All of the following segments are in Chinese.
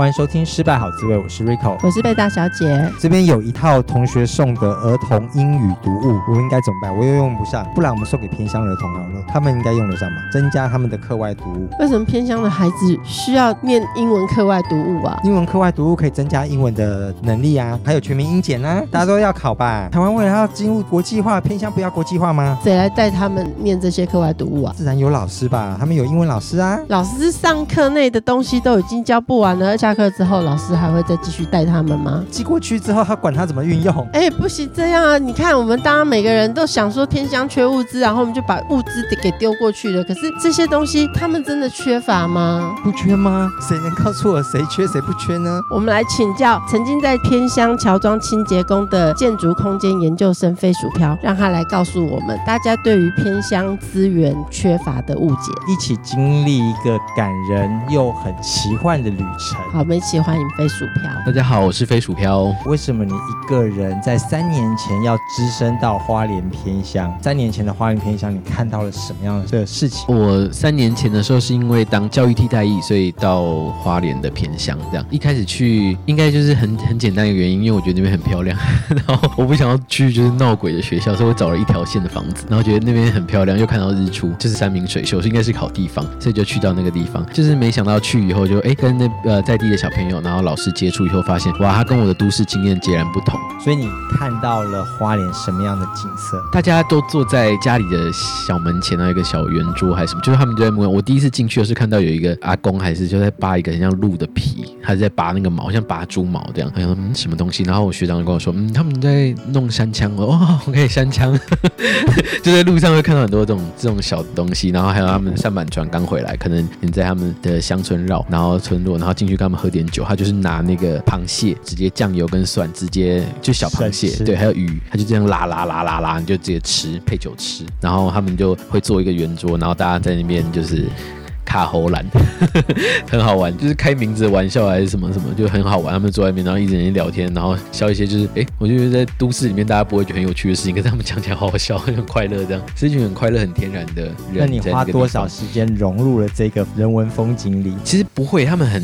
欢迎收听《失败好滋味》，我是 Rico，我是贝大小姐。这边有一套同学送的儿童英语读物，我们应该怎么办？我又用不上，不然我们送给偏乡儿童好了，他们应该用得上吗？增加他们的课外读物。为什么偏乡的孩子需要念英文课外读物啊？英文课外读物可以增加英文的能力啊，还有全民英检啊，大家都要考吧？台湾未来要进入国际化，偏乡不要国际化吗？谁来带他们念这些课外读物啊？自然有老师吧，他们有英文老师啊。老师上课内的东西都已经教不完了，下课之后老师。还会再继续带他们吗？寄过去之后，他管他怎么运用？哎、欸，不行这样啊！你看，我们当然每个人都想说偏乡缺物资，然后我们就把物资给丢过去了。可是这些东西，他们真的缺乏吗？不缺吗？谁能告诉我谁缺谁不缺呢？我们来请教曾经在偏乡乔装清洁工的建筑空间研究生飞鼠飘，让他来告诉我们大家对于偏乡资源缺乏的误解，一起经历一个感人又很奇幻的旅程。好，我们一起欢迎。飞鼠飘，大家好，我是飞鼠飘。为什么你一个人在三年前要只身到花莲偏乡？三年前的花莲偏乡，你看到了什么样的事情？我三年前的时候是因为当教育替代役，所以到花莲的偏乡。这样一开始去，应该就是很很简单的原因，因为我觉得那边很漂亮，然后我不想要去就是闹鬼的学校，所以我找了一条线的房子，然后觉得那边很漂亮，又看到日出，就是山明水秀，是应该是好地方，所以就去到那个地方。就是没想到去以后就哎跟那呃在地的小朋友，然后。老师接触以后发现，哇，他跟我的都市经验截然不同。所以你看到了花莲什么样的景色？大家都坐在家里的小门前，那一个小圆桌还是什么，就是他们就在摸。我第一次进去的是看到有一个阿公，还是就在扒一个很像鹿的皮，还是在拔那个毛，像拔猪毛这样。嗯，什么东西？然后我学长就跟我说，嗯，他们在弄山枪哦，哦，OK，山枪。就在路上会看到很多这种这种小的东西，然后还有他们上板船刚回来，可能你在他们的乡村绕，然后村落，然后进去跟他们喝点酒，他就是拿那个螃蟹，直接酱油跟蒜，直接就小螃蟹，对，还有鱼，他就这样拉拉拉拉拉，你就直接吃配酒吃，然后他们就会做一个圆桌，然后大家在那边就是。卡喉兰，很好玩，就是开名字的玩笑还是什么什么，就很好玩。他们坐在那边，然后一直人聊天，然后笑一些，就是哎，我就觉得在都市里面大家不会觉得很有趣的事情，可是他们讲起来好好笑，很快乐，这样是一群很快乐、很天然的人。那你花多少时间融入了这个人文风景里？其实不会，他们很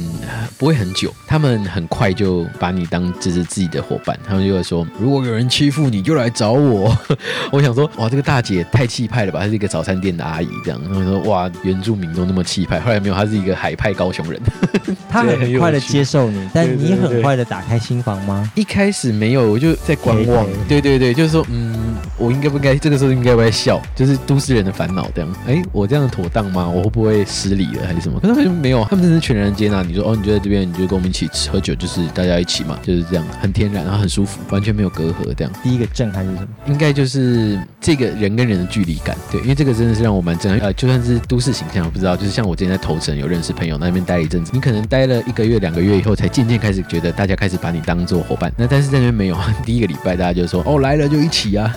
不会很久，他们很快就把你当就是自己的伙伴。他们就会说，如果有人欺负你，就来找我。我想说，哇，这个大姐太气派了吧？她是一个早餐店的阿姨，这样。他们说，哇，原住民都那么气。后来没有，他是一个海派高雄人，他很快的接受你，但你很快的打开心房吗？一开始没有，我就在观望。对对对，就是说，嗯，我应该不该这个时候应该不该笑，就是都市人的烦恼这样。哎，我这样妥当吗？我会不会失礼了还是什么？可是他们没有，他们真的是全然接纳你说，哦，你就在这边，你就跟我们一起吃喝酒，就是大家一起嘛，就是这样，很天然，然后很舒服，完全没有隔阂这样。第一个震撼是什么？应该就是这个人跟人的距离感，对，因为这个真的是让我蛮震撼。呃，就算是都市形象，我不知道，就是像我之前在头城有认识朋友，那边待了一阵子，你可能待了一个月、两个月以后，才渐渐开始觉得大家开始把你当做伙伴。那但是在那边没有，第一个礼拜大家就说哦，来了就一起啊，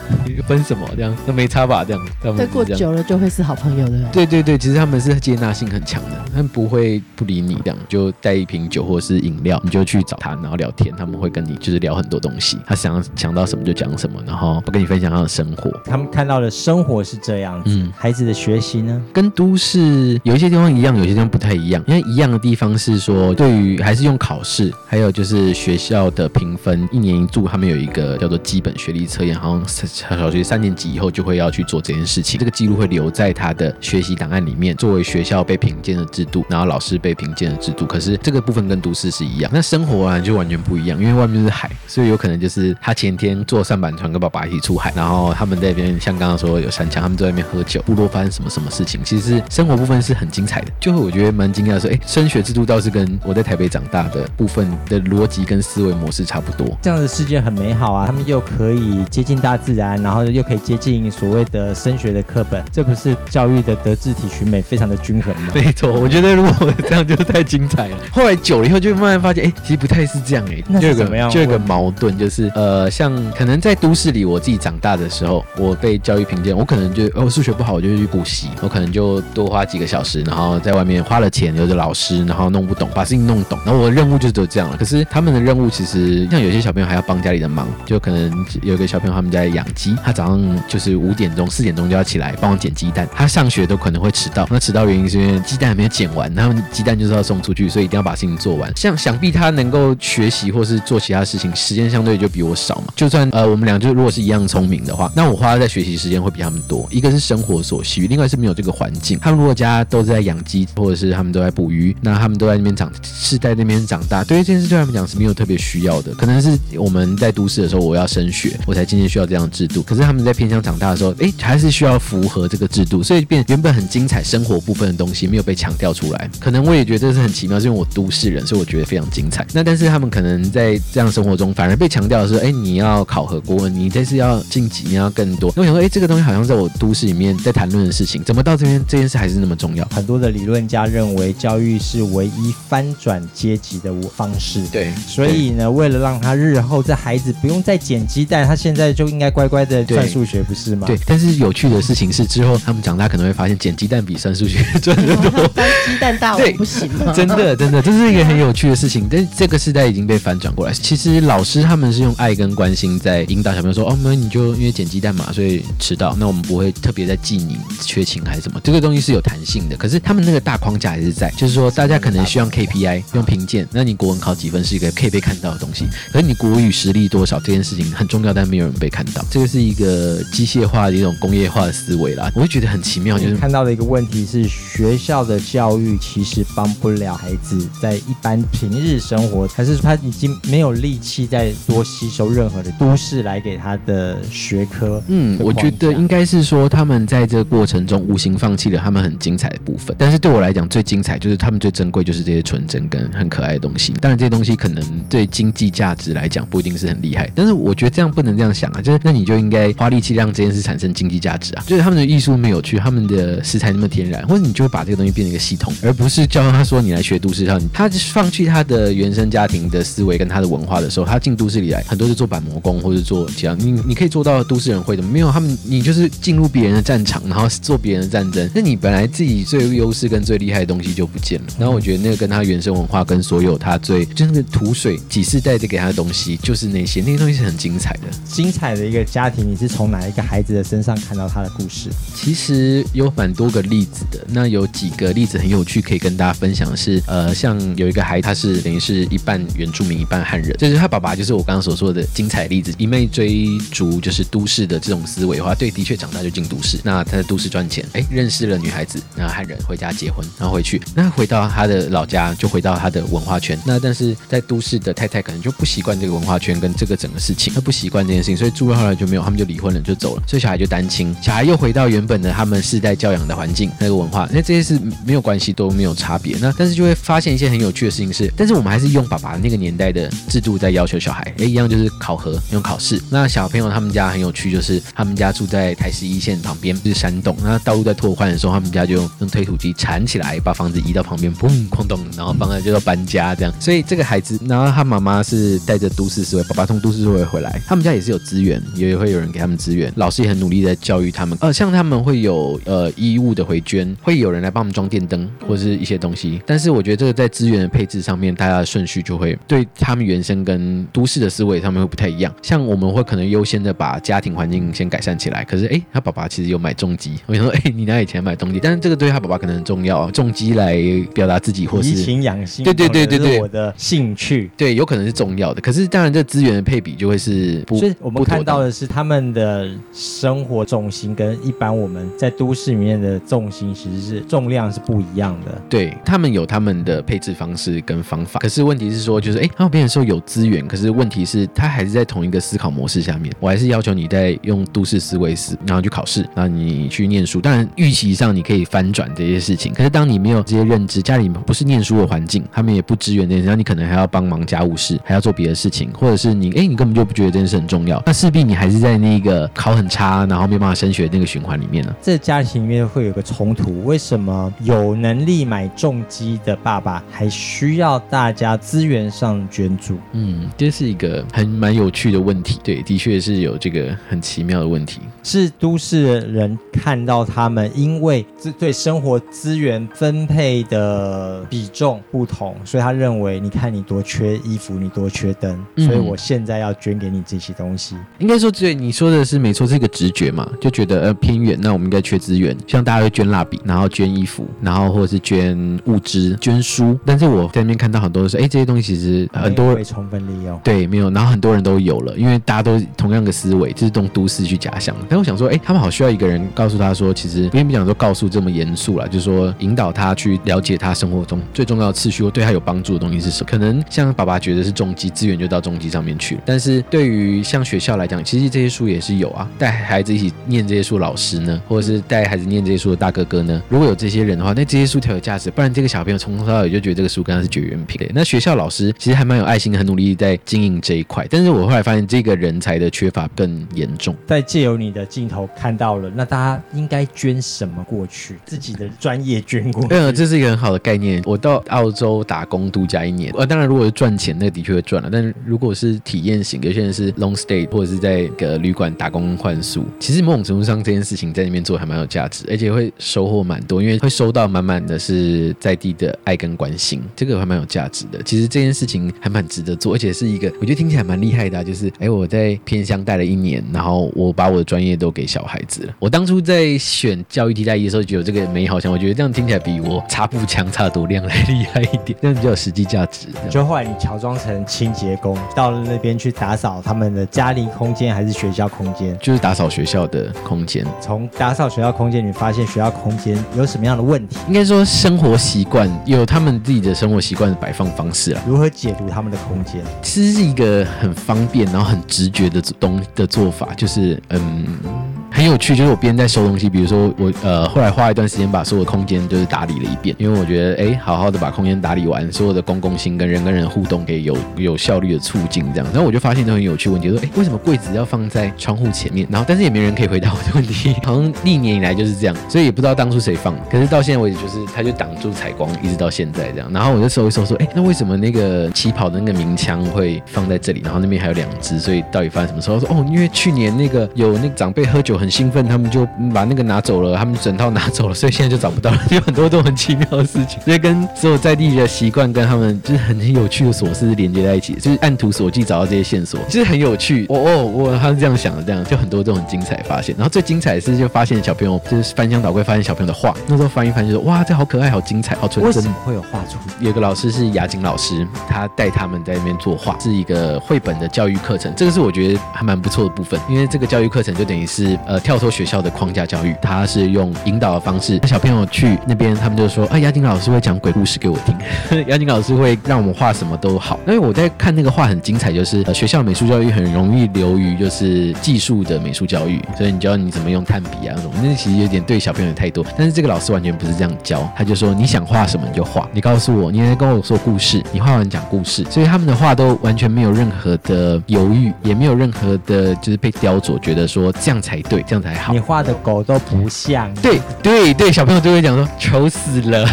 分什么这样都没差吧？这样，他们再过久了就会是好朋友的。对对对，其实他们是接纳性很强的，他们不会不理你这样，就带一瓶酒或是饮料，你就去找他，然后聊天，他们会跟你就是聊很多东西，他想想到什么就讲什么，然后不跟你分享他的生活。他们看到的生活是这样子，嗯，孩子的学习呢，跟都市有一些地方一样，有些地方不太一样。因为一样的地方是说，对于还是用考试，还有就是学校的评分，一年一度他们有一个叫做基本学历测验，好像小学三年级以后就会要去做这件事情，这个记录会留在他的学习档案里面，作为学校被评鉴的制度，然后老师被评鉴的制度。可是这个部分跟都市是一样，那生活啊就完全不一样，因为外面是海，所以有可能就是他前天坐舢板船跟爸爸一起出海，然后他们在那边像刚刚说有山羌，他们在外面喝酒，部落发生什么什么事情，其实生活部分是很精彩的。就会我觉得蛮惊讶的是，哎，升学制度倒是跟我在台北长大的部分的逻辑跟思维模式差不多。这样的世界很美好啊，他们又可以接近大自然，然后又可以接近所谓的升学的课本，这不是教育的德智体群美非常的均衡吗？没错，我觉得如果这样就太精彩了。后来久了以后，就慢慢发现，哎，其实不太是这样哎。那是怎么样？就有个矛盾，就是呃，像可能在都市里，我自己长大的时候，我被教育评鉴，我可能就哦数学不好，我就去补习，我可能就多花几个小时，然后在外面花了钱，有的老师，然后弄不懂，把事情弄懂，然后我的任务就只有这样了。可是他们的任务其实像有些小朋友还要帮家里的忙，就可能有一个小朋友他们家养鸡，他早上就是五点钟、四点钟就要起来帮我捡鸡蛋，他上学都可能会迟到，那迟到原因是因为鸡蛋还没有捡完，然后鸡蛋就是要送出去，所以一定要把事情做完。像想必他能够学习或是做其他事情，时间相对就比我少嘛。就算呃我们俩就如果是一样聪明的话，那我花在学习时间会比他们多。一个是生活所需，另外是没有这个环境。他们如果家都在养鸡，或者是他们都在捕鱼，那他们都在那边长，是在那边长大，对于这件事对他们讲是没有特别需要的。可能是我们在都市的时候，我要升学，我才渐渐需要这样制度。可是他们在偏乡长大的时候，哎，还是需要符合这个制度，所以变原本很精彩生活部分的东西没有被强调出来。可能我也觉得这是很奇妙，是因为我都市人，所以我觉得非常精彩。那但是他们可能在这样生活中，反而被强调的是，哎，你要考核国文，你这次要晋级，你要更多。那我想说，哎，这个东西好像在我都市里面在谈论的事情，怎么到这边这件事还是那么重要？很多的理论家认为，教育是唯一翻转阶级的方式。对，所以呢，为了让他日后这孩子不用再捡鸡蛋，他现在就应该乖乖的算数学，不是吗？对。但是有趣的事情是，之后他们长大可能会发现，捡鸡蛋比算数学赚得多。当鸡蛋大王不行吗？真的，真的，这是一个很有趣的事情。但这个时代已经被翻转过来。其实老师他们是用爱跟关心在引导小朋友说：“哦，那你就因为捡鸡蛋嘛，所以迟到。那我们不会特别在记你缺勤还是什么。这个东西是有弹性的。可是他们那个大框架还是在，就是说大家可能需要 KPI 用评鉴。那你国文考几分是一个可以被看到的东西。可是你国语实力多少这件事情很重要，但没有人被看到。这个是一个机械化的一种工业化的思维啦。我会觉得很奇妙，就是看到的一个问题是，学校的教育其实帮不了孩子在一般平日生活，还是他已经没有力气再多吸收任何的都市来给他的学科。嗯，我觉得应该是说他们在这个过程中无形放弃了他们很精彩的部分。但是对我来讲，最精彩就是他们最珍贵就是这些纯真跟很可爱的东西。当然，这些东西可能对经济价值来讲不一定是很厉害，但是我觉得这样不能这样想啊，就是那你就应该花力气让这件事产生经济价值啊。就是他们的艺术那么有趣，他们的食材那么天然，或者你就会把这个东西变成一个系统，而不是教他说你来学都市上，他放弃他的原生家庭的思维跟他的文化的时候，他进都市里来，很多是做板模工或者做其他，你你可以做到都市人会的，没有他们，你就是进入别人的战场，然后做别人的战争，那你本来自己最优势跟最厉害的东西就不见了。然后我觉得那个跟他原生文化跟所有他最就那个土水几世代的给他的东西，就是那些那些东西是很精彩的，精彩的一个家庭。你是从哪一个孩子的身上看到他的故事？其实有蛮多个例子的。那有几个例子很有趣，可以跟大家分享的是，呃，像有一个孩子，他是等于是一半原住民，一半汉人，就是他爸爸就是我刚刚所说的精彩例子，一昧追逐就是都市的这种思维的话，对，的确长大就进都市。那他在都市赚钱，哎，认识了女孩子，那汉人回家结婚，然后回去，那回到他的老家，就回到他的文化圈。那但是在都市的太太可能就不习惯这个文化圈跟这个整个事情，他不习惯这件事情，所以住到后来就没有，他们就离婚了，就走了，所以小孩就单亲，小孩又回到原本的他们世代教养的环境，那个文化，那这些是没有关系，都没有差别。那但是就会发现一些很有趣的事情是，但是我们还是用爸爸那个年代的制度在要求小孩，哎，一样就是考核，用考试。那小朋友他们家很有趣，就是他们家住在台十一线旁边，就是山洞。那道路在拓宽的时候，他们家就用推土机铲起来，把房子移到旁边，砰，哐咚，然后帮他就要搬家这样。所以这个孩子，然后他妈妈是带着都市思维，爸爸从都市思维回来，他们家也是有资源，也有会有人给他们资源，老师也很努力在教育他们。呃，像他们会有呃衣物的回捐，会有人来帮我们装电灯或者是一些东西。但是我觉得这个在资源的配置上面，大家的顺序就会对他们原生跟都市的思维上面会不太一样。像我们会可能优先的把家庭环境先改善起来，可是哎，他爸爸其实有买重机，我想说哎，你哪有钱买重机？但是这个对他爸爸可能很重要，重机来表达自己或是怡情养性，对对对对对，我的兴趣，对，有可能是重要的。可是当然这资源的配比就会是不，所以我们看到的是他们的生活重心跟一般我们在都市里面的重心其实是重量是不一样的。对，他们有他们的配置方式跟方法，可是问题是说就是哎，他们别人说有资源，可是问题是他还是在同一个思考模式下面，我还是要求你在用都市思维思，然后去考试，然后你去念书。当然预期上你可以翻转这些事情。可是当你没有这些认知，家里不是念书的环境，他们也不支援这件事，然后你可能还要帮忙家务事，还要做别的事情，或者是你哎，你根本就不觉得这件事很重要，那势必你还是在那个考很差，然后没办法升学的那个循环里面呢。这家庭里面会有个冲突，为什么有能力买重机的爸爸还需要大家资源上捐助？嗯，这是一个很蛮有趣的问题。对，的确是有这个很奇妙的问题。是都市人看到他们因为对生活资源分配的比重不同，所以他认为，你看你多缺衣服，你多缺灯，所以我现在要捐给你这些东西。嗯、应该说，对你说的是没错，是一个直觉嘛，就觉得呃偏远，那我们应该缺资源，像大家会捐蜡笔，然后捐衣服，然后或者是捐物资、捐书。但是我在那边看到很多人说，哎，这些东西其实很多被充分利用，对，没有，然后很多人都有了，因为大家都同样的思维，就是动都市去假想。但我想说，哎，他们好需要一个人告诉他说，其实并不想说告诉这么严肃啦，就是说引导他去了解他生活中最重要的次序或对他有帮助的东西是什么。可能像爸爸觉得是重机资源就到重机上面去，但是对于像学校来讲，其实这些书也是有啊，带孩子一起念这些书，老师呢，或者是带孩子念这些书的大哥哥呢，如果有这些人的话，那这些书才有价值，不然这个小朋友从头到尾就觉得这个书跟他是绝缘品。那学校老师其实还蛮有爱心，很努力在经营这一块，但是我后来发现这个人才的缺乏更严重。在借由你的镜头看到了，那大家应该捐什么过去？自己的专业捐过去。嗯，这是一个很好的概念。我到澳洲打工度假一年，呃，当然如果是赚钱，那个的确会赚了。但是如果是体验型，有些人是 long stay 或者是在一个旅馆打工换宿，其实某种程度上这件事情在里面做还蛮有价值，而且会收获蛮多，因为会收到满满的是在地的爱跟关心，这个还蛮有价值的。其实这件事情还蛮值得做，而且是一个我觉得听起来蛮厉害的，就是哎，我在偏乡待了一年，然后我把我的专业都给小孩子了。我当初在选教育替代役的时候，就有这个美好想，我觉得这样听起来比我擦步枪擦多亮来厉害一点，这样比较有实际价值。就后来你乔装成清洁工，到了那边去打扫他们的家里空间还是学校空间？就是打扫学校的空间。从打扫学校空间，你发现学校空间有什么样的问题？应该说生活习惯有他们自己的生活习惯的摆放方式啊。如何解读他们的空间？其实是一个很方便，然后很直觉的东的做法，就是嗯。很有趣，就是我边在收东西，比如说我呃后来花一段时间把所有的空间就是打理了一遍，因为我觉得哎好好的把空间打理完，所有的公共性跟人跟人互动可以有 有效率的促进这样，然后我就发现都很有趣问题，说哎为什么柜子要放在窗户前面？然后但是也没人可以回答我的问题，好像历年以来就是这样，所以也不知道当初谁放，可是到现在为止就是它就挡住采光，一直到现在这样。然后我就搜一搜说哎那为什么那个起跑的那个鸣枪会放在这里？然后那边还有两只，所以到底发生什么事？我说哦因为去年那个有那个长辈喝酒很兴奋，他们就把那个拿走了，他们整套拿走了，所以现在就找不到了。有很多都很奇妙的事情，所以跟所有在地的习惯跟他们就是很有趣的琐事连接在一起，就是按图索骥找到这些线索，其实很有趣。哦哦，我他是这样想的，这样就很多这种精彩发现。然后最精彩的是就发现小朋友就是翻箱倒柜发现小朋友的画，那时候翻一翻就说哇，这好可爱，好精彩，好纯真。为什么会有画出？有个老师是雅景老师，他带他们在那边作画，是一个绘本的教育课程。这个是我觉得还蛮不错的部分，因为这个教育课程就等于是呃跳脱学校的框架教育，他是用引导的方式，小朋友去那边，他们就说：“啊，雅景老师会讲鬼故事给我听，雅景老师会让我们画什么都好。”因为我在看那个画很精彩，就是呃学校美术教育很容易流于就是技术的美术教育，所以你教你怎么用炭笔啊那种，那其实有点对小朋友太多。但是这个老师完全不是这样教，他就说：“你想画什么你就画，你告诉我，你来跟我说故事，你画完讲故事。”所以他们的画都完全没有任何的犹豫，也没有任何的就是被雕琢，觉得说这样才对，这样才好。你画的狗。都不像，对对对，小朋友就会讲说丑死了，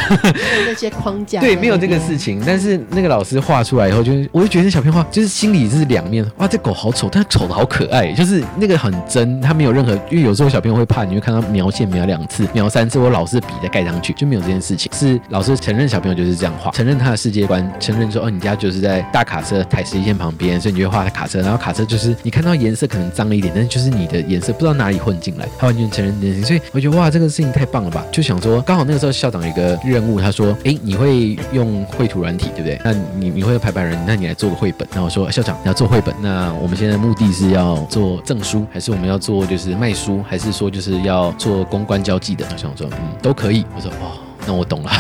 那些框架，对，没有这个事情。但是那个老师画出来以后，就我就觉得小朋友画就是心里是两面，哇，这狗好丑，但丑的好可爱，就是那个很真，他没有任何，因为有时候小朋友会怕，你会看到描线描两次，描三次，我老师笔再盖上去，就没有这件事情。是老师承认小朋友就是这样画，承认他的世界观，承认说哦，你家就是在大卡车台十一线旁边，所以你就会画卡车，然后卡车就是你看到颜色可能脏了一点，但是就是你的颜色不知道哪里混进来，他完全承认这件事情。所以我觉得哇，这个事情太棒了吧！就想说，刚好那个时候校长有一个任务，他说：“哎，你会用绘图软体，对不对？那你你会排版人，那你来做个绘本。”那我说：“校长，你要做绘本，那我们现在目的是要做证书，还是我们要做就是卖书，还是说就是要做公关交际的？”他想说：“嗯，都可以。”我说：“哦，那我懂了。”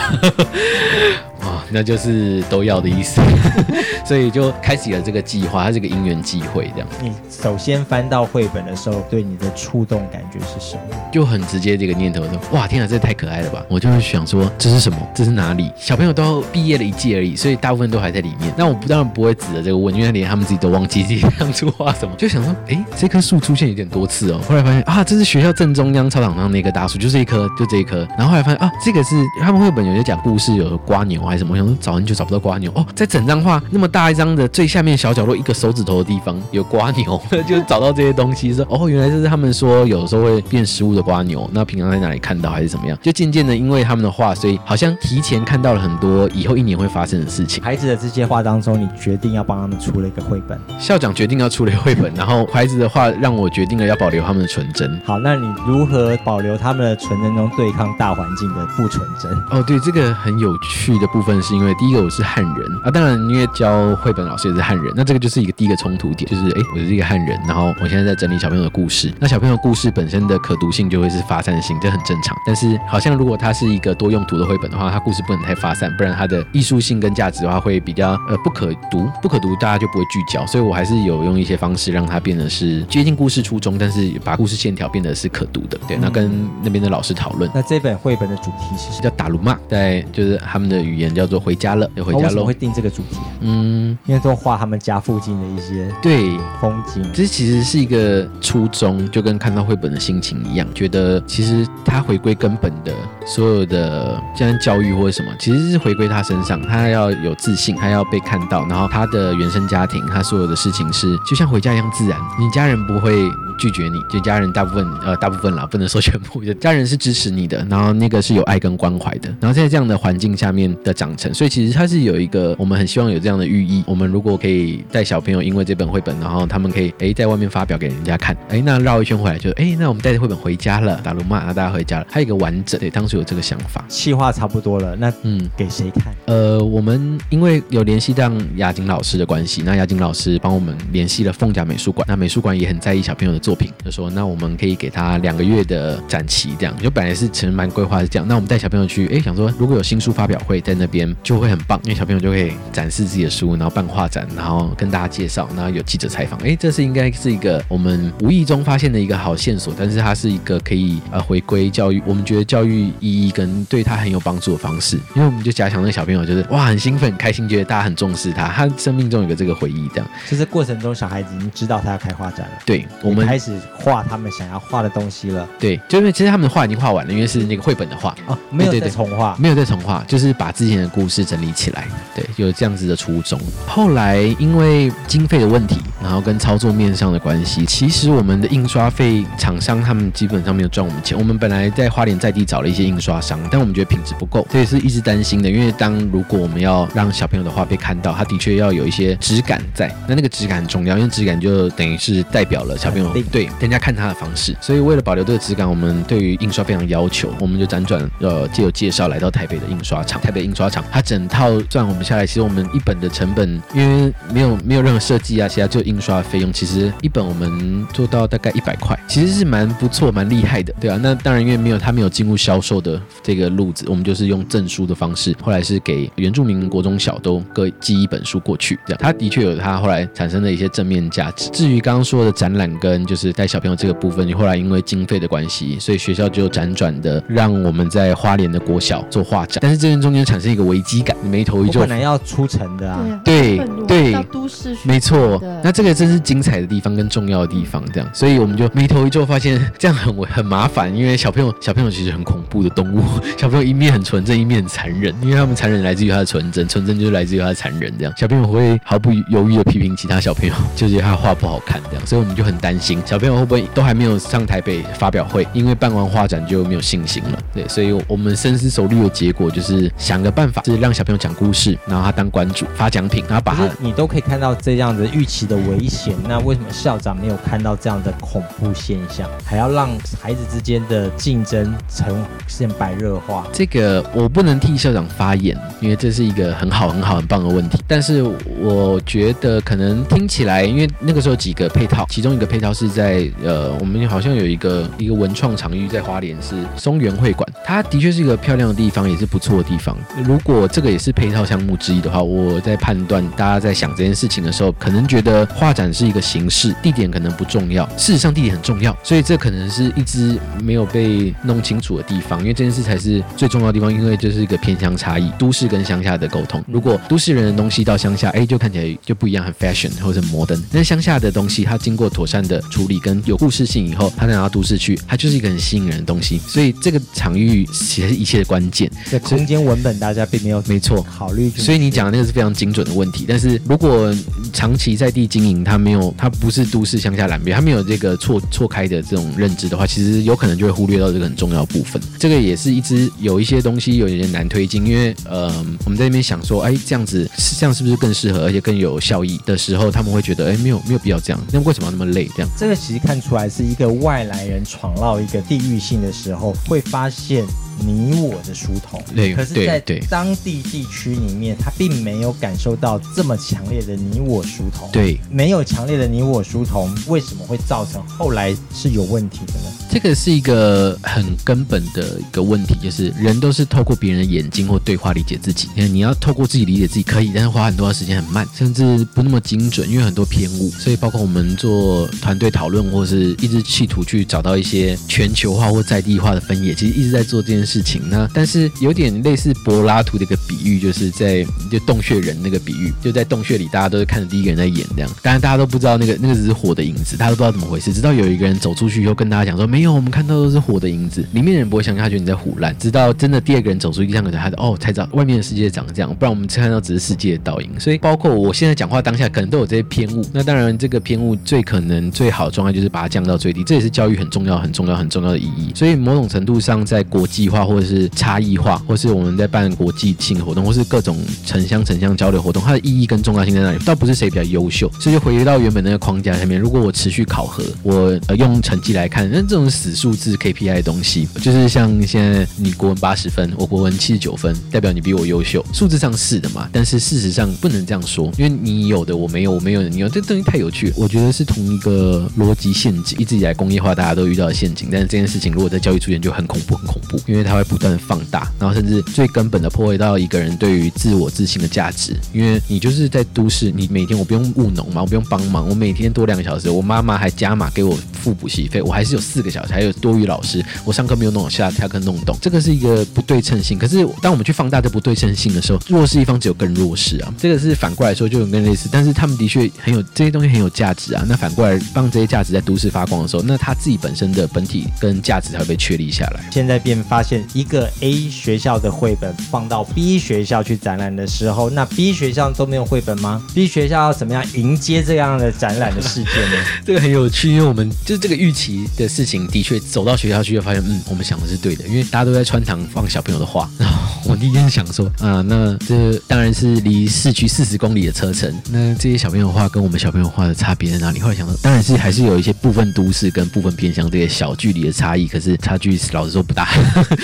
哦，那就是都要的意思，所以就开启了这个计划，它是个因缘际会这样。你首先翻到绘本的时候，对你的触动感觉是什么？就很直接这个念头说，哇，天啊，这太可爱了吧！我就会想说，这是什么？这是哪里？小朋友都毕业了一季而已，所以大部分都还在里面。那我当然不会指着这个问，因为连他们自己都忘记自己当初画什么，就想说，哎，这棵树出现有点多次哦。后来发现啊，这是学校正中央操场上那棵大树，就这一棵，就这一棵。然后后来发现啊，这个是他们绘本有些讲故事，有瓜牛还是什么？我想说找很久找不到瓜牛哦，在整张画那么大一张的最下面小角落一个手指头的地方有瓜牛，就找到这些东西说哦，原来这是他们说有时候会变食物的瓜牛。那平常在哪里看到还是怎么样？就渐渐的，因为他们的画，所以好像提前看到了很多以后一年会发生的事情。孩子的这些画当中，你决定要帮他们出了一个绘本。校长决定要出了绘本，然后孩子的画让我决定了要保留他们的纯真。好，那你如何保留他们的纯真中对抗大环境的不纯真？哦，对，这个很有趣的部分是因为第一个我是汉人啊，当然因为教绘本老师也是汉人，那这个就是一个第一个冲突点，就是哎，我是一个汉人，然后我现在在整理小朋友的故事，那小朋友故事本身的可读性就会是发散性，这很正常。但是好像如果它是一个多用途的绘本的话，它故事不能太发散，不然它的艺术性跟价值的话会比较呃不可读，不可读大家就不会聚焦。所以我还是有用一些方式让它变得是接近故事初衷，但是把故事线条变得是可读的。对，那跟那边的老师讨论。那这本绘本的主题是叫打鲁骂，在就是他们的语言叫做回家了，就回家了。为什么会定这个主题？嗯，因为都画他们家附近的一些对风景。这其实是一个初衷，就跟看到绘本的心情一样，觉得其实他回归根本的所有的像教育或者什么，其实是回归他身上，他要有自信，他要被看到，然后他的原生家庭，他所有的事情是就像回家一样自然，你家人不会拒绝你，就家人大部分呃大部分啦，不能说全部，就家人是支持你的，然后那个是有爱跟关怀的，然后在这样的环境下面的长成，所以其实它是有一个我们很希望有这样的寓意，我们如果可以带小朋友，因为这本绘本，然后他们可以诶在外面发表给人家看，诶那绕一圈回来就诶那我们带着绘本回家了，打鲁骂，然后大家回家了，还有一个完整，对，当时有这个想法，企划差不多了，那嗯给谁看？呃，我们因为有联系到雅景老师的关系，那雅景老师帮我们联系了凤甲美术馆，那美术馆也很在意小朋友的作品，就说那我们可以给他两个月的展期，这样就本来是其实蛮规划是这样，那我们带小朋友去，哎，想说如果有新书发表会在那边就会很棒，因为小朋友就可以展示自己的书，然后办画展，然后跟大家介绍，然后有记者采访，哎，这是应该是一个我们无意中发现的一个好线索，但是它是一个可以呃回归教育，我们觉得教育意义跟对他很有帮助的方式，因为我们就假想那个小朋友就是哇很兴奋很开心，觉得大家很重视他，他生命中有个这个回忆，这样，就是过程中小孩子已经知道他要开画展了，对，我们开始画他们想要画的东西了，对，就因为其实他们的画已经画完了，因为是那个绘本的画哦，没有再重画，没有再重画，就是把之前的故事整理起来，对，有这样子的初衷。后来因为经费的问题，然后跟操作面上的关系，其实我们的印刷费厂商他们基本上没有赚我们钱。我们本来在花莲在地找了一些印刷商，但我们觉得品质不够，这也是一直担心的。因为当如果我们要让小朋友的画被看到，他的确要有一些质感在，那那个质感很重要，因为质感就等于是代表了小朋友对人家看他的方式。所以为了保留这个质感，我们对于印刷非常要求，我们就辗转呃借有介绍来到台北的印刷厂。台北印刷厂，它整套算我们下来，其实我们一本的成本，因为没有没有任何设计啊，其他就印刷费用，其实一本我们做到大概一百块，其实是蛮不错、蛮厉害的，对啊。那当然，因为没有他没有进入销售的这个路子，我们就是用赠书的方式，后来是给原住民国中小都各寄一本书过去，这样。它的确有它后来产生的一些正面价值。至于刚刚说的展览跟就是带小朋友这个部分，后来因为经费的关系，所以学校就辗转的让我们在花莲的国小做画展，但是这边中间产生一个危机感，眉头一皱。本来要出城的啊，对对，到都市，没错。那这个真是精彩的地方跟重要的地方，这样，所以我们就眉头一皱，发现这样很很麻烦，因为小朋友小朋友其实很恐怖的动物，小朋友一面很纯真，一面很残忍，因为他们残忍来自于他的纯真，纯真就是来自于他的残忍，这样。小朋友会毫不犹豫的批评其他小朋友，就觉得他画不好看，这样，所以我们就很担心小朋友会不会都还没有上台北发表会，因为办完画展就没有信心了，对，所以我们深思熟虑的结果就是想个办法，是让小朋友讲故事，然后他当馆主发奖品，然后把他你都可以看到这样子预期的危险，那为什么校长没有看到这样的恐怖现象，还要让孩子之间的竞争呈现白热化？这个我不能替校长发言，因为这是一个很好、很好、很棒的问题。但是我觉得可能听起来，因为那个时候几个配套，其中一个配套是在呃，我们好像有一个一个文创场域在花莲是松原会馆，它的确是一个漂亮的地方，也是不错的地方。如果这个也是配套项目之一的话，我在判断大家在想这件事情的时候，可能觉得画展是一个形式，地点可能不重要。事实上，地点很重要，所以这可能是一直没有被弄清楚的地方，因为这件事才是最重要的地方，因为这是一个偏乡差异，都市跟乡下的沟通。如果都市人的东西到乡下，哎，就看起来就不一样，很 fashion 或者摩登。但是乡下的东西，它经过妥善的处理跟有故事性以后，它拿到都市去，它就是一个很吸引人的东西。所以这个场域其实切的关键。在空间文本，大家并没有没错考虑。所以你讲的那个是非常精准的问题。但是如果长期在地经营，它没有，它不是都市乡下蓝边，它没有这个错错开的这种认知的话，其实有可能就会忽略到这个很重要的部分。这个也是一直有一些东西有点难推进，因为呃，我们在那边想说，哎，这样子这样是不是更适合，而且更有效益的时候，他们会觉得，哎，没有没有必要这样，那为什么要那么累？这样，这个其实看出来是一个外来人闯到一个地域性的时候，会发现。你我的书童，对，可是，在当地地区里面，他并没有感受到这么强烈的你我书童。对，没有强烈的你我书童，为什么会造成后来是有问题的呢？这个是一个很根本的一个问题，就是人都是透过别人的眼睛或对话理解自己。你要透过自己理解自己可以，但是花很多的时间很慢，甚至不那么精准，因为很多偏误。所以，包括我们做团队讨论，或是一直企图去找到一些全球化或在地化的分野，其实一直在做这件事。情呢，但是有点类似柏拉图的一个比喻，就是在就洞穴人那个比喻，就在洞穴里，大家都是看着第一个人在演这样，当然大家都不知道那个那个只是火的影子，大家都不知道怎么回事，直到有一个人走出去以后跟大家讲说，没有，我们看到都是火的影子，里面的人不会相信，他觉得你在胡乱，直到真的第二个人走出去，这样子，他哦才知道外面的世界长这样，不然我们看到只是世界的倒影。所以包括我现在讲话当下，可能都有这些偏误。那当然，这个偏误最可能最好的状态就是把它降到最低，这也是教育很重要、很重要、很重要的意义。所以某种程度上，在国际化化或者是差异化，或是我们在办国际性活动，或是各种城乡城乡交流活动，它的意义跟重要性在哪里？倒不是谁比较优秀，所以就回到原本那个框架下面。如果我持续考核，我呃用成绩来看，那这种死数字 KPI 的东西，就是像现在你国文八十分，我国文七十九分，代表你比我优秀，数字上是的嘛？但是事实上不能这样说，因为你有的我没有，我没有你有，这东西太有趣。我觉得是同一个逻辑陷阱，一直以来工业化大家都遇到的陷阱。但是这件事情如果在教育出现就很恐怖，很恐怖，因为它会不断的放大。然后甚至最根本的破坏到一个人对于自我自信的价值，因为你就是在都市，你每天我不用务农嘛，我不用帮忙，我每天多两个小时，我妈妈还加码给我付补习费，我还是有四个小时，还有多余老师，我上课没有弄懂，下下课弄懂，这个是一个不对称性。可是当我们去放大这不对称性的时候，弱势一方只有更弱势啊，这个是反过来说就有更类似，但是他们的确很有这些东西很有价值啊。那反过来帮这些价值在都市发光的时候，那他自己本身的本体跟价值才会被确立下来。现在变发现一个 A。学校的绘本放到 B 学校去展览的时候，那 B 学校都没有绘本吗？B 学校要怎么样迎接这样的展览的事件呢？这个很有趣，因为我们就是这个预期的事情，的确走到学校去就发现，嗯，我们想的是对的，因为大家都在穿堂放小朋友的画。然 后我第一天想说，啊，那这当然是离市区四十公里的车程，那这些小朋友画跟我们小朋友画的差别在哪里？后来想说，当然是还是有一些部分都市跟部分偏乡这些小距离的差异，可是差距老实说不大，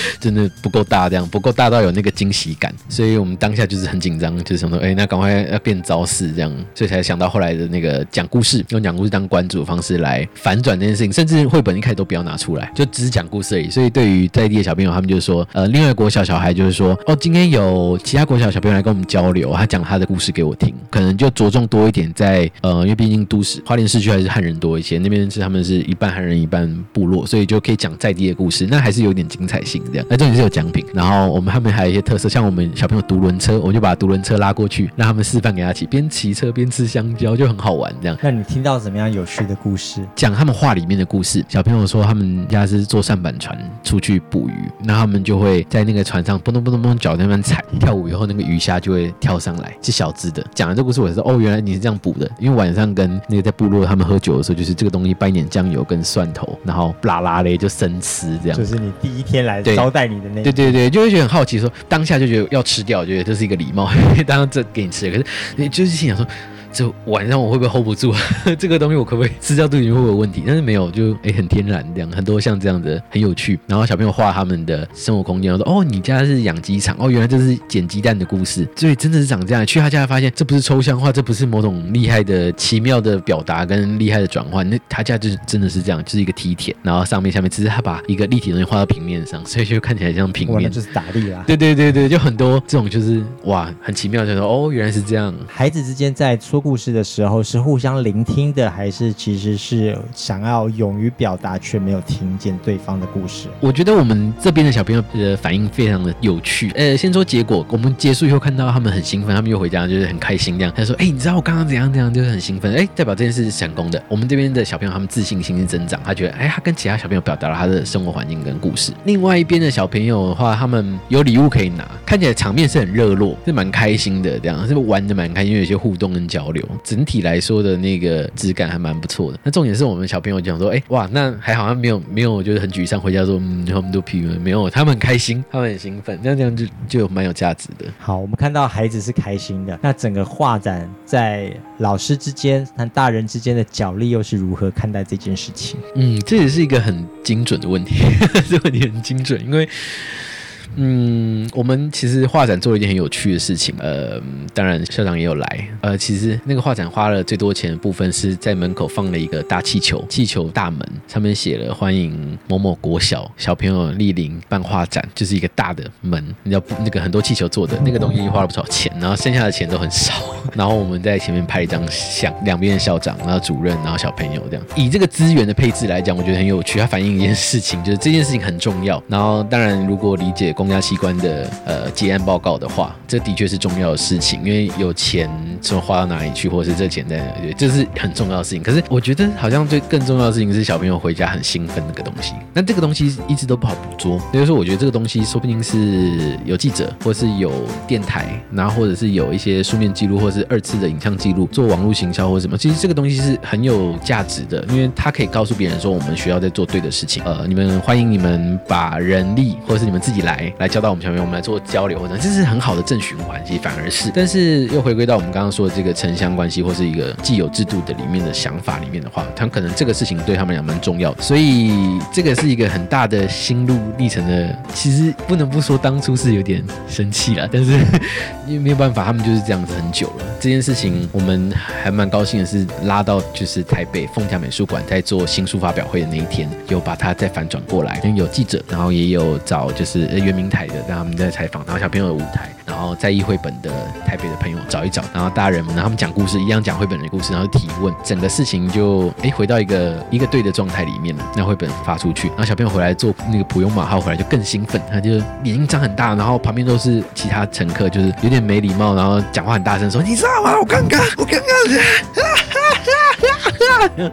真的不够。大这样不够大到有那个惊喜感，所以我们当下就是很紧张，就是想说，哎、那赶快要变招式这样，所以才想到后来的那个讲故事，用讲故事当关主的方式来反转这件事情，甚至绘本一开始都不要拿出来，就只是讲故事而已。所以对于在地的小朋友，他们就是说，呃，另外国小小孩就是说，哦，今天有其他国小小朋友来跟我们交流，他讲他的故事给我听，可能就着重多一点在，呃，因为毕竟都市花莲市区还是汉人多一些，那边是他们是一半汉人一半部落，所以就可以讲在地的故事，那还是有点精彩性这样。那重点是有奖品。然后我们后面还有一些特色，像我们小朋友独轮车，我就把独轮车拉过去，让他们示范给他骑，边骑车边吃香蕉，就很好玩这样。那你听到怎么样有趣的故事？讲他们话里面的故事。小朋友说他们家是坐舢板船出去捕鱼，那他们就会在那个船上嘣咚嘣咚蹦脚在那边踩跳舞，以后那个鱼虾就会跳上来，是小只的。讲了这故事，我说哦，原来你是这样捕的，因为晚上跟那个在部落他们喝酒的时候，就是这个东西拌一点酱油跟蒜头，然后啦啦嘞就生吃这样。就是你第一天来招待你的那。对对对，就会觉得很好奇。说当下就觉得要吃掉，觉得这是一个礼貌，当然这给你吃。可是你就是心想说，这晚上我会不会 hold 不住？这个东西我可不可以吃掉肚子里面会不会有问题？但是没有，就哎、欸、很天然这样，很多像这样的很有趣。然后小朋友画他们的生活空间，我说哦，你家是养鸡场哦，原来这是捡鸡蛋的故事，所以真的是长这样。去他家发现这不是抽象画，这不是某种厉害的奇妙的表达跟厉害的转换，那他家就是真的是这样，就是一个梯田，然后上面下面只是他把一个立体的东西画到平面上，所以就看起来像平面，就是打立啦。对对对对，就很多这种就是哇，很奇妙，就说哦，原来是这样。孩子之间在说故事的时候是互相聆听的，还是其实是想要勇于表达却没有听见对方的故事？我觉得我们这边的小朋友的反应非常的有趣。呃，先说结果，我们结束以后看到他们很兴奋，他们又回家就是很开心这样。他说：“哎，你知道我刚刚怎样怎样，就是很兴奋。哎，代表这件事是成功的。我们这边的小朋友他们自信心是增长，他觉得哎，他跟其他小朋友表达了他的生活环境跟故事。另外一边的小朋友的话，他们有礼物可以拿，看起来场面是很热络，是蛮开心的，这样是不是玩的蛮开心，因为有些互动跟交流。整体来说的那个质感还蛮不错的。那重点是我们小朋友讲说，哎，哇，那还好，像没有没有就是很沮丧，回家说，嗯，他们都批了，没有，他们很开心，他们很兴奋，那这样就就蛮有价值的。好，我们看到孩子是开心的，那整个画展在老师之间和大人之间的角力又是如何看待这件事情？嗯，这也是一个很精准的问题，这个问题很精准，因为。嗯，我们其实画展做了一件很有趣的事情。呃，当然校长也有来。呃，其实那个画展花了最多钱的部分是在门口放了一个大气球，气球大门上面写了“欢迎某某国小小朋友莅临办画展”，就是一个大的门。你知道那个很多气球做的那个东西花了不少钱，然后剩下的钱都很少。然后我们在前面拍一张相，两边的校长，然后主任，然后小朋友这样。以这个资源的配置来讲，我觉得很有趣。它反映一件事情，就是这件事情很重要。然后当然，如果理解。公家机关的呃结案报告的话，这的确是重要的事情，因为有钱说花到哪里去，或者是这钱在哪里，这是很重要的事情。可是我觉得好像最更重要的事情是小朋友回家很兴奋那个东西。那这个东西一直都不好捕捉，所以说我觉得这个东西说不定是有记者，或是有电台，然后或者是有一些书面记录，或是二次的影像记录，做网络行销或什么。其实这个东西是很有价值的，因为它可以告诉别人说我们学校在做对的事情。呃，你们欢迎你们把人力，或者是你们自己来。来教到我们小朋友，我们来做交流，或者这是很好的正循环，其实反而是，但是又回归到我们刚刚说的这个城乡关系，或是一个既有制度的里面的想法里面的话，他们可能这个事情对他们俩蛮重要的，所以这个是一个很大的心路历程的。其实不能不说当初是有点生气了，但是因为没有办法，他们就是这样子很久了。这件事情我们还蛮高兴的是，拉到就是台北凤甲美术馆在做新书发表会的那一天，有把它再反转过来，因为有记者，然后也有找就是原平。台的，让他们在采访，然后小朋友的舞台，然后在意绘本的台北的朋友找一找，然后大人们，然后他们讲故事，一样讲绘本的故事，然后提问，整个事情就哎回到一个一个对的状态里面了。那绘本发出去，然后小朋友回来坐那个普悠玛号回来就更兴奋，他就眼睛张很大，然后旁边都是其他乘客，就是有点没礼貌，然后讲话很大声说：“你知道吗？我刚刚，我刚刚。”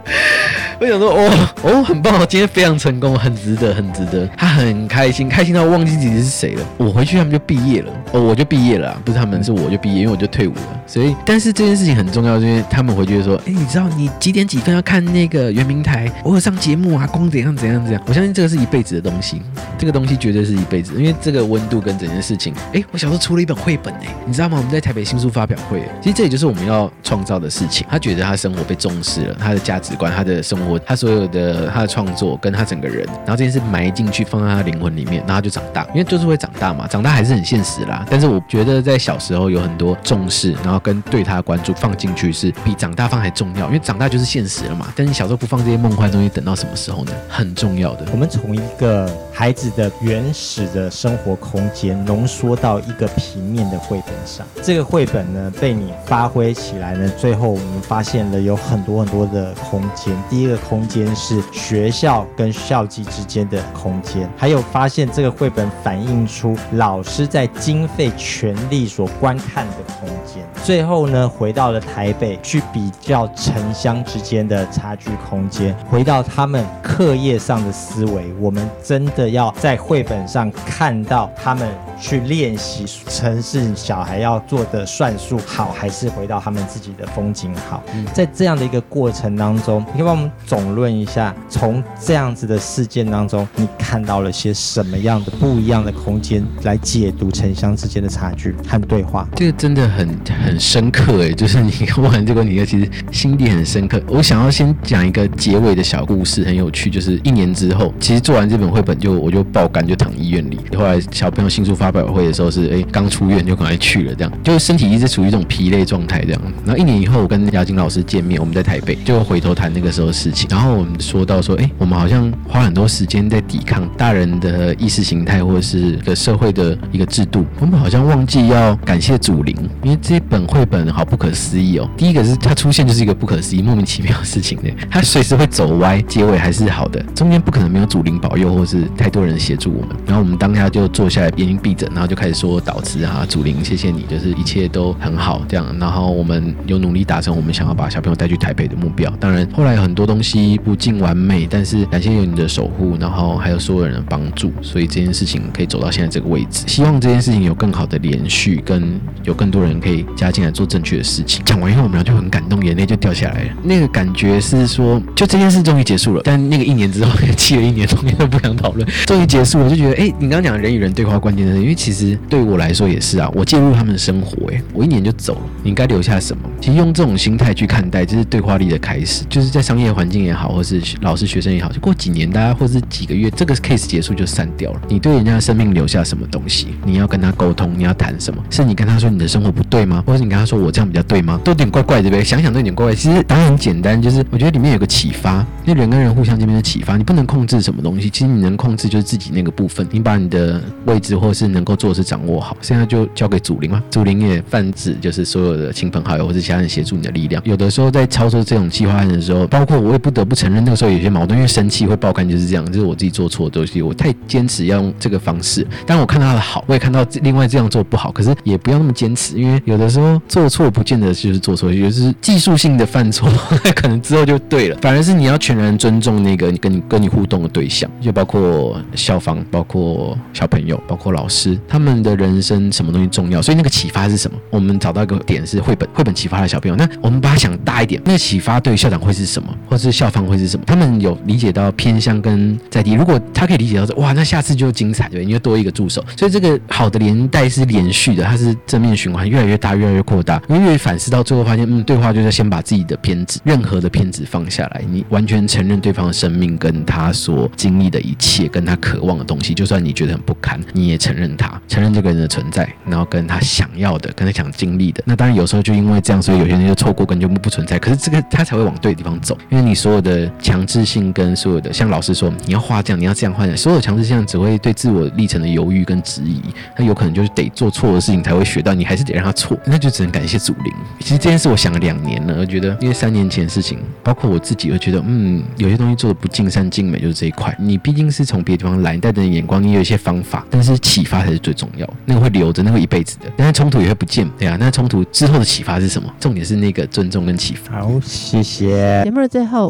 我想说，哦哦，很棒哦，今天非常成功，很值得，很值得。他很开心，开心到忘记自己是谁了。我回去，他们就毕业了。哦，我就毕业了，不是他们，是我就毕业，因为我就退伍了。所以，但是这件事情很重要，因为他们回去就说，哎，你知道你几点几分要看那个圆明台？我有上节目啊，光怎样怎样怎样。我相信这个是一辈子的东西，这个东西绝对是一辈子，因为这个温度跟整件事情。哎，我小时候出了一本绘本，哎，你知道吗？我们在台北新书发表会，其实这也就是我们要创造的事情。他觉得他生活被重视了，他的价值观，他的生活，他所有的他的创作跟他整个人，然后这件事埋进去，放在他灵魂里面，然后就长大，因为就是会长大嘛，长大还是很现实啦。但是我觉得在小时候有很多重视，然后跟对他的关注放进去是比长大放还重要，因为长大就是现实了嘛。但你小时候不放这些梦幻东西，等到什么时候呢？很重要的。我们从一个孩子的原始的生活空间浓缩到一个平面的绘本上，这个绘本呢被你发挥起来呢，最后我们发现了有很多很多的空间。第一个空间是学校跟校际之间的空间，还有发现这个绘本反映出老师在经费权力所观看的空间。最后呢，回到了台北去比较城乡之间的差距空间，回到他们课业上的思维。我们真的要在绘本上看到他们去练习城市小孩要做的算术好，还是回到他们自己的风景好？在这样的一个过程当中，你可以帮我们总论一下，从这样子的事件当中，你看到了些什么样的不一样的空间来解读城乡之间的差距和对话？这个真的很很深刻哎，就是你问完这个问题，其实心底很深刻。我想要先讲一个结尾的小故事，很有趣，就是一年之后，其实做完这本绘本就我就爆肝，就躺医院里。后来小朋友新书发表会的时候是哎刚出院就赶快去了，这样就是身体一直处于一种疲累状态这样。然后一年以后，我跟雅晶老师见面，我们在台北就回头谈那个时候是情，然后我们说到说，哎，我们好像花很多时间在抵抗大人的意识形态或者是个社会的一个制度，我们好像忘记要感谢祖灵，因为这本绘本好不可思议哦。第一个是它出现就是一个不可思议、莫名其妙的事情呢，它随时会走歪，结尾还是好的，中间不可能没有祖灵保佑或是太多人协助我们。然后我们当下就坐下来，眼睛闭着，然后就开始说导词啊，祖灵谢谢你，就是一切都很好这样。然后我们有努力达成我们想要把小朋友带去台北的目标。当然后来很多东西不尽完美，但是感谢有你的守护，然后还有所有人的帮助，所以这件事情可以走到现在这个位置。希望这件事情有更好的连续，跟有更多人可以加进来做正确的事情。讲完以后，我们俩就很感动，眼泪就掉下来了。那个感觉是说，就这件事终于结束了。但那个一年之后，气了一年，终于都不想讨论。终于结束了，就觉得，哎，你刚刚讲人与人对话关键的是，因为其实对我来说也是啊，我介入他们的生活，哎，我一年就走了，你该留下什么？其实用这种心态去看待，就是对话力的开始。就是在商业环境也好，或是老师学生也好，就过几年，大家或是几个月，这个 case 结束就散掉了。你对人家的生命留下什么东西？你要跟他沟通，你要谈什么？是你跟他说你的生活不对吗？或者你跟他说我这样比较对吗？都有点怪怪的呗。想想都有点怪怪。其实答案很简单，就是我觉得里面有个启发，因为人跟人互相之间的启发，你不能控制什么东西。其实你能控制就是自己那个部分，你把你的位置或是能够做的事掌握好，现在就交给祖灵嘛。祖灵也泛指就是所有的亲朋好友或者其他人协助你的力量。有的时候在操作这种计划案的时候，包括我也不得不承认，那个时候有些矛盾，因为生气会爆肝就是这样，就是我自己做错的东西，我太坚持要用这个方式。当然我看到他的好，我也看到另外这样做不好，可是也不要那么坚持，因为有的时候做错不见得就是做错，有的是技术性的犯错，可能之后就对了。反而是你要全然尊重那个你跟你跟你互动的对象，就包括校方、包括小朋友、包括老师，他们的人生什么东西重要？所以那个启发是什么？我们找到一个点是绘本，绘本启发了小朋友。那我们把它想大一点，那启发对校长会是什么，或是校方会是什么？他们有理解到偏向跟在地，如果他可以理解到说，哇，那下次就精彩，对，因为多一个助手。所以这个好的连带是连续的，它是正面循环，越来越大，越来越扩大。因为越反思到最后，发现，嗯，对话就是先把自己的偏执，任何的偏执放下来，你完全承认对方的生命跟他所经历的一切，跟他渴望的东西，就算你觉得很不堪，你也承认他，承认这个人的存在，然后跟他想要的，跟他想经历的。那当然有时候就因为这样，所以有些人就错过，根本就不存在。可是这个他才会往对的地方走，因为你所有的强制性跟所有的，像老师说，你要画这样，你要这样画，所有强制性只会对自我历程的犹豫跟质疑，那有可能就是得做错的事情才会学到，你还是得让他错，那就只能感谢祖灵。其实这件事我想了两年了，我觉得因为三年前的事情，包括我自己，我觉得嗯，有些东西做的不尽善尽美，就是这一块。你毕竟是从别的地方来，带着眼光，你有一些方法，但是启发才是最重要，那个会留着，那个会一辈子的。但是冲突也会不见，对啊，那冲突之后的启发是什么？重点是那个尊重跟启发。好，谢谢。节目的最后，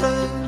return